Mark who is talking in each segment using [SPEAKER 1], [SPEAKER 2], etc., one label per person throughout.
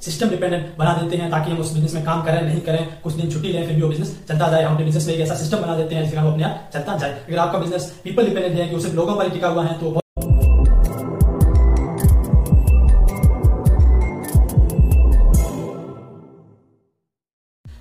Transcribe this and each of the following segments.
[SPEAKER 1] System dependent बना देते हैं ताकि हम उस बिज़नेस में काम करें, नहीं करें, कुछ दिन छुट्टी लें, फिर भी वो बिज़नेस चलता जाए। हम अपने बिज़नेस में एक ऐसा सिस्टम बना देते हैं जिसका वो अपने आप चलता जाए। अगर आपका बिज़नेस पीपल डिपेंडेंट है, कि सिर्फ़ लोगों पर टिका हुआ है तो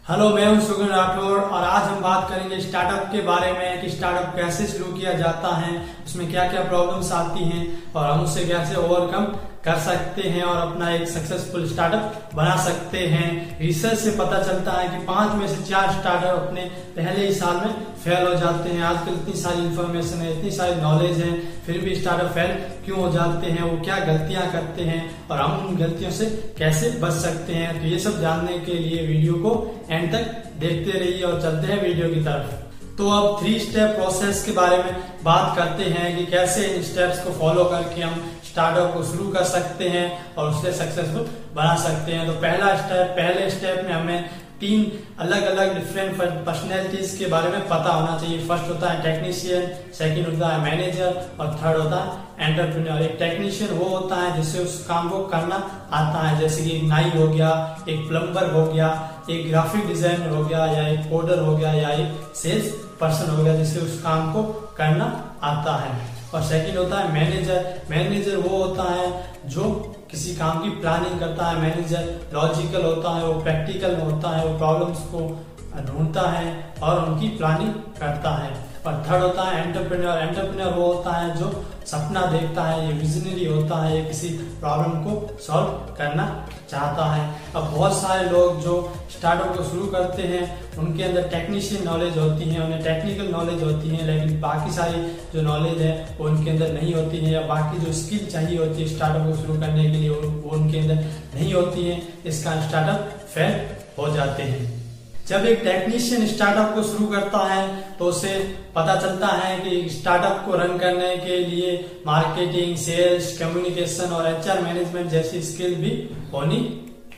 [SPEAKER 1] हेलो, मैं हूँ सुगन राठौर और आज हम बात करेंगे स्टार्टअप के बारे में, कि स्टार्टअप कैसे शुरू किया जाता है, उसमें क्या क्या प्रॉब्लम्स आती हैं, और हम उससे कैसे ओवरकम कर सकते हैं और अपना एक सक्सेसफुल स्टार्टअप बना सकते हैं। रिसर्च से पता चलता है कि पाँच में से चार स्टार्टअप अपने पहले ही साल में फेल हो जाते हैं। आजकल इतनी सारी इंफॉर्मेशन है, इतनी सारी नॉलेज है, फिर भी स्टार्टअप फेल क्यों हो जाते हैं, वो क्या गलतियाँ करते हैं और हम उन गलतियों से कैसे बच सकते हैं? तो ये सब जानने के लिए वीडियो को एंड तक देखते रहिए और चलते हैं वीडियो की तरफ़। तो अब थ्री स्टेप प्रोसेस के बारे में बात करते हैं कि कैसे इन स्टेप्स को फॉलो करके हम स्टार्टअप को शुरू कर सकते हैं और उसे सक्सेसफुल बना सकते हैं। तो पहला स्टेप पहले स्टेप में हमें तीन अलग अलग डिफरेंट पर्सनैलिटीज के बारे में पता होना चाहिए। फ़र्स्ट होता है टेक्नीशियन सेकंड होता है मैनेजर और थर्ड होता है एंटरप्रेन्योर एक टेक्नीशियन वो होता है जिससे उस काम को करना आता है। जैसे कि नाई हो गया, एक प्लम्बर हो गया, एक ग्राफिक डिज़ाइनर हो गया या एक कोडर हो गया या एक सेल्स पर्सन हो गया जिससे उस काम को करना आता है। और सेकंड होता है मैनेजर मैनेजर वो होता है जो किसी काम की प्लानिंग करता है। मैनेजर लॉजिकल होता है, वो प्रैक्टिकल होता है, वो प्रॉब्लम्स को ढूंढता है और उनकी प्लानिंग करता है। और थर्ड होता है एंटरप्रेन्योर एंटरप्रेन्योर वो होता है जो सपना देखता है, ये विजनरी होता है, ये किसी प्रॉब्लम को सॉल्व करना चाहता है। अब बहुत सारे लोग जो स्टार्टअप को शुरू करते हैं, उनके अंदर टेक्नीशियन नॉलेज होती है, उन्हें टेक्निकल नॉलेज होती है, लेकिन बाकी सारी जो नॉलेज है, वो उनके अंदर नहीं होती है, या बाकी जो स्किल चाहिए होती है स्टार्टअप को शुरू करने के लिए, वो उनके अंदर नहीं होती है, इसका स्टार्टअप फेल हो जाते हैं। जब एक टेक्नीशियन स्टार्टअप को शुरू करता है तो उसे पता चलता है कि स्टार्टअप को रन करने के लिए मार्केटिंग सेल्स कम्युनिकेशन और एचआर मैनेजमेंट जैसी स्किल भी होनी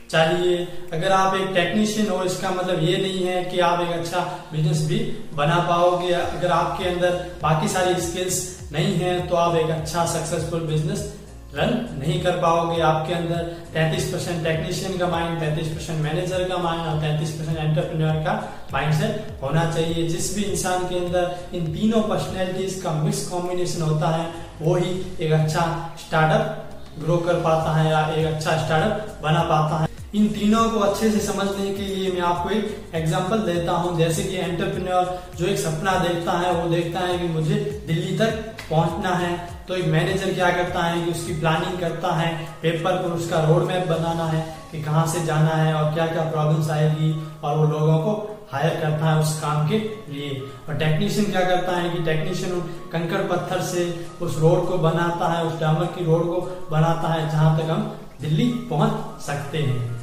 [SPEAKER 1] चाहिए। अगर आप एक टेक्नीशियन हो, इसका मतलब ये नहीं है कि आप एक अच्छा बिज़नेस भी बना पाओगे। अगर आपके अंदर बाकी सारी स्किल्स नहीं है तो आप एक अच्छा सक्सेसफुल बिज़नेस रन नहीं कर पाओगे आपके अंदर। 33 परसेंट टेक्नीशियन का माइंड 33 परसेंट मैनेजर का माइंड और 33 परसेंट एंटरप्रेन्योर का माइंड सेट होना चाहिए। जिस भी इंसान के अंदर इन तीनों पर्सनैलिटीज का मिक्स कॉम्बिनेशन होता है, वो ही एक अच्छा स्टार्टअप ग्रो कर पाता है या एक अच्छा स्टार्टअप बना पाता है। इन तीनों को अच्छे से समझने के लिए मैं आपको एक एग्जांपल देता हूँ। जैसे कि एंटरप्रेन्योर जो एक सपना देखता है, वो देखता है कि मुझे दिल्ली तक पहुँचना है। तो एक मैनेजर क्या करता है कि उसकी प्लानिंग करता है पेपर पर उसका रोड मैप बनाना है कि कहाँ से जाना है और क्या क्या प्रॉब्लम्स आएगी और वो लोगों को हायर करता है उस काम के लिए। और टेक्नीशियन क्या करता है कि टेक्नीशियन कंकड़ पत्थर से उस रोड को बनाता है, उस डामर की रोड को बनाता है जहाँ तक हम दिल्ली पहुँच सकते हैं।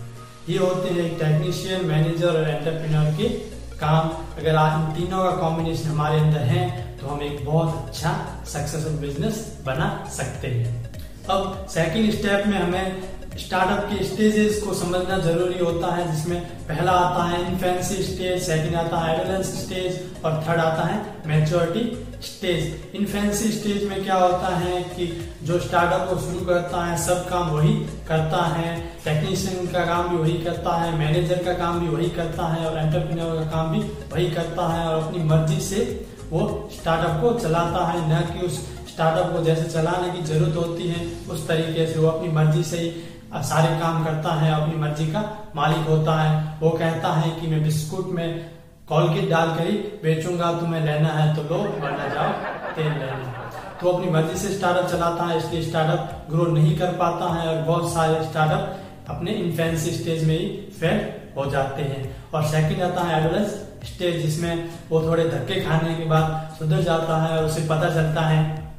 [SPEAKER 1] ये होते हैं टेक्नीशियन मैनेजर और एंटरप्रेन्योर के काम। अगर आज इन तीनों का कॉम्बिनेशन हमारे अंदर है तो हम एक बहुत अच्छा सक्सेसफुल बिज़नेस बना सकते हैं। अब सेकंड स्टेप में हमें स्टार्टअप के स्टेजेस को समझना ज़रूरी होता है, जिसमें पहला आता है इन्फेंसी स्टेज सेकंड आता है एडलेंस स्टेज और थर्ड आता है मैच्योरिटी स्टेज इन्फेंसी स्टेज में क्या होता है कि जो स्टार्टअप को शुरू करता है, सब काम वही करता है। टेक्नीशियन का काम भी वही करता है मैनेजर का काम भी वही करता है और एंटरप्रेन्योर का काम भी वही करता है और अपनी मर्ज़ी से वो स्टार्टअप को चलाता है, न कि उस स्टार्टअप को जैसे चलाने की ज़रूरत होती है, उस तरीके से वो अपनी मर्ज़ी से ही सारे काम करता है, अपनी मर्ज़ी का मालिक होता है। वो कहता है कि मैं बिस्कुट में कॉलकिट डाल कर ही बेचूँगा, तुम्हें लेना है तो लो, वरना जाओ, तेल लेना तो अपनी मर्ज़ी से स्टार्टअप चलाता है, इसलिए स्टार्टअप ग्रो नहीं कर पाता है और बहुत सारे स्टार्टअप अपने इन्फेंसी स्टेज में ही फेल हो जाते हैं। और सेकंड आता है एडोलेंस स्टेज जिसमें वो थोड़े धक्के खाने के बाद सुधर जाता है और उसे पता चलता है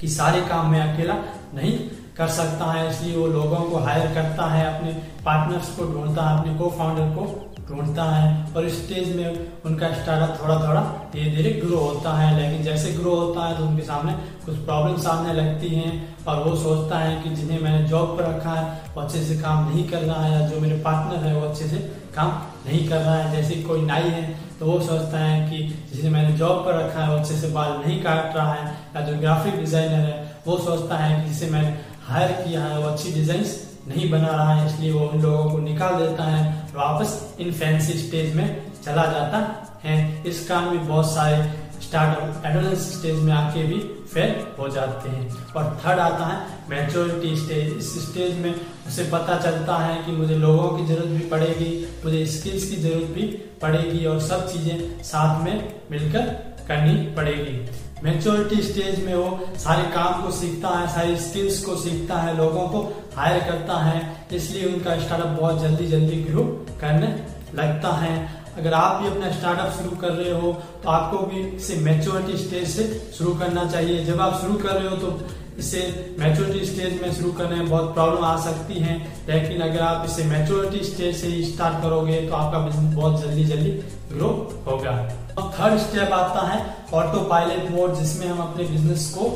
[SPEAKER 1] कि सारे काम में अकेला नहीं कर सकता है। इसलिए वो लोगों को हायर करता है, अपने पार्टनर्स को ढूंढता है, अपने को फाउंडर को। ढूंढता है और स्टेज में उनका स्टार्टअप थोड़ा थोड़ा धीरे धीरे ग्रो होता है। लेकिन जैसे ग्रो होता है तो उनके सामने कुछ प्रॉब्लम सामने लगती हैं और वो सोचता है कि जिन्हें मैंने जॉब पर रखा है, वो अच्छे से काम नहीं कर रहा है, या जो मेरे पार्टनर है वो अच्छे से काम नहीं कर रहा है। जैसे कोई नाई है तो वो सोचता है कि जिसे मैंने जॉब पर रखा है, वो अच्छे से बाल नहीं काट रहा है, या जो ग्राफिक डिज़ाइनर है, वो सोचता है कि जिसे मैंने हायर किया है, वो अच्छी डिज़ाइन नहीं बना रहा है, इसलिए वो उन लोगों को निकाल देता है, वापस इन फैंसी स्टेज में चला जाता है। इस काम में बहुत सारे स्टार्टअप एडोलेंस स्टेज में आके भी फेल हो जाते हैं। और थर्ड आता है मैच्योरिटी स्टेज इस स्टेज में उसे पता चलता है कि मुझे लोगों की ज़रूरत भी पड़ेगी, मुझे स्किल्स की ज़रूरत भी पड़ेगी और सब चीज़ें साथ में मिलकर करनी पड़ेगी। मेच्योरिटी स्टेज में वो सारे काम को सीखता है, सारी स्किल्स को सीखता है, लोगों को हायर करता है, इसलिए उनका स्टार्टअप बहुत जल्दी जल्दी ग्रो करने लगता है। अगर आप भी अपना स्टार्टअप शुरू कर रहे हो तो आपको भी इसे मेच्योरिटी स्टेज से शुरू करना चाहिए। जब आप शुरू कर रहे हो तो इसे मेच्योरिटी स्टेज में शुरू करने में बहुत प्रॉब्लम आ सकती है। लेकिन अगर आप इसे मेच्योरिटी स्टेज से ही स्टार्ट करोगे तो आपका बिज़नेस बहुत जल्दी जल्दी ग्रो होगा। और थर्ड स्टेप आता है ऑटो पायलट मोड जिसमें हम अपने बिज़नेस को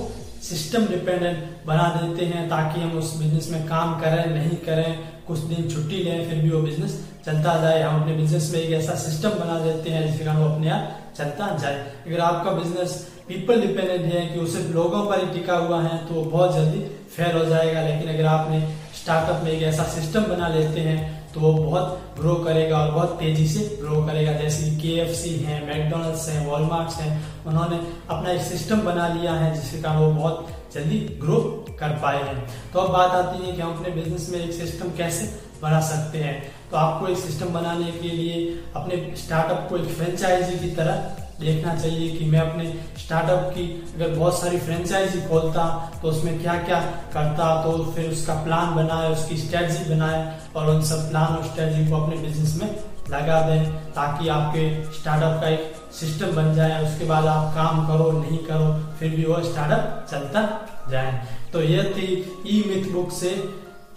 [SPEAKER 1] सिस्टम डिपेंडेंट बना देते हैं, ताकि हम उस बिज़नेस में काम करें, नहीं करें। कुछ दिन छुट्टी लें, फिर भी वो बिज़नेस चलता जाए। हम अपने बिज़नेस में एक ऐसा सिस्टम बना देते हैं जिसके कारण वो अपने आप चलता जाए। अगर आपका बिज़नेस पीपल डिपेंडेंट है, कि वो सिर्फ़ लोगों पर ही टिका हुआ है तो वो बहुत जल्दी फेल हो जाएगा। लेकिन अगर आपने स्टार्टअप में एक ऐसा सिस्टम बना लेते हैं तो वो बहुत ग्रो करेगा और बहुत तेज़ी से ग्रो करेगा। जैसे के एफ़ सी है मैकडोनल्ड्स है वॉलमार्ट है, उन्होंने अपना एक सिस्टम बना लिया है जिसके कारण वो बहुत जल्दी ग्रो कर पाए हैं। तो अब बात आती है कि हम अपने बिज़नेस में एक सिस्टम कैसे बना सकते हैं। तो आपको एक सिस्टम बनाने के लिए, अपने स्टार्टअप को एक फ्रेंचाइजी की तरह देखना चाहिए कि मैं अपने स्टार्टअप की अगर बहुत सारी फ्रेंचाइजी खोलता तो उसमें क्या क्या करता तो फिर उसका प्लान बनाए, उसकी स्ट्रेटजी बनाए और उन सब प्लान और स्ट्रेटजी को अपने बिज़नेस में लगा दें ताकि आपके स्टार्टअप का एक सिस्टम बन जाए, उसके बाद आप काम करो, नहीं करो, फिर भी वो स्टार्टअप चलता जाए। तो यह थी ई मिथ बुक से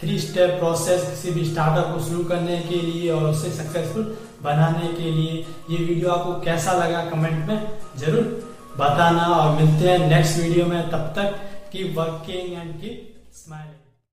[SPEAKER 1] थ्री स्टेप प्रोसेस किसी भी स्टार्टअप को शुरू करने के लिए और उसे सक्सेसफुल बनाने के लिए ये वीडियो आपको कैसा लगा कमेंट में ज़रूर बताना और मिलते हैं नेक्स्ट वीडियो में तब तक की वर्किंग एंड की स्माइलिंग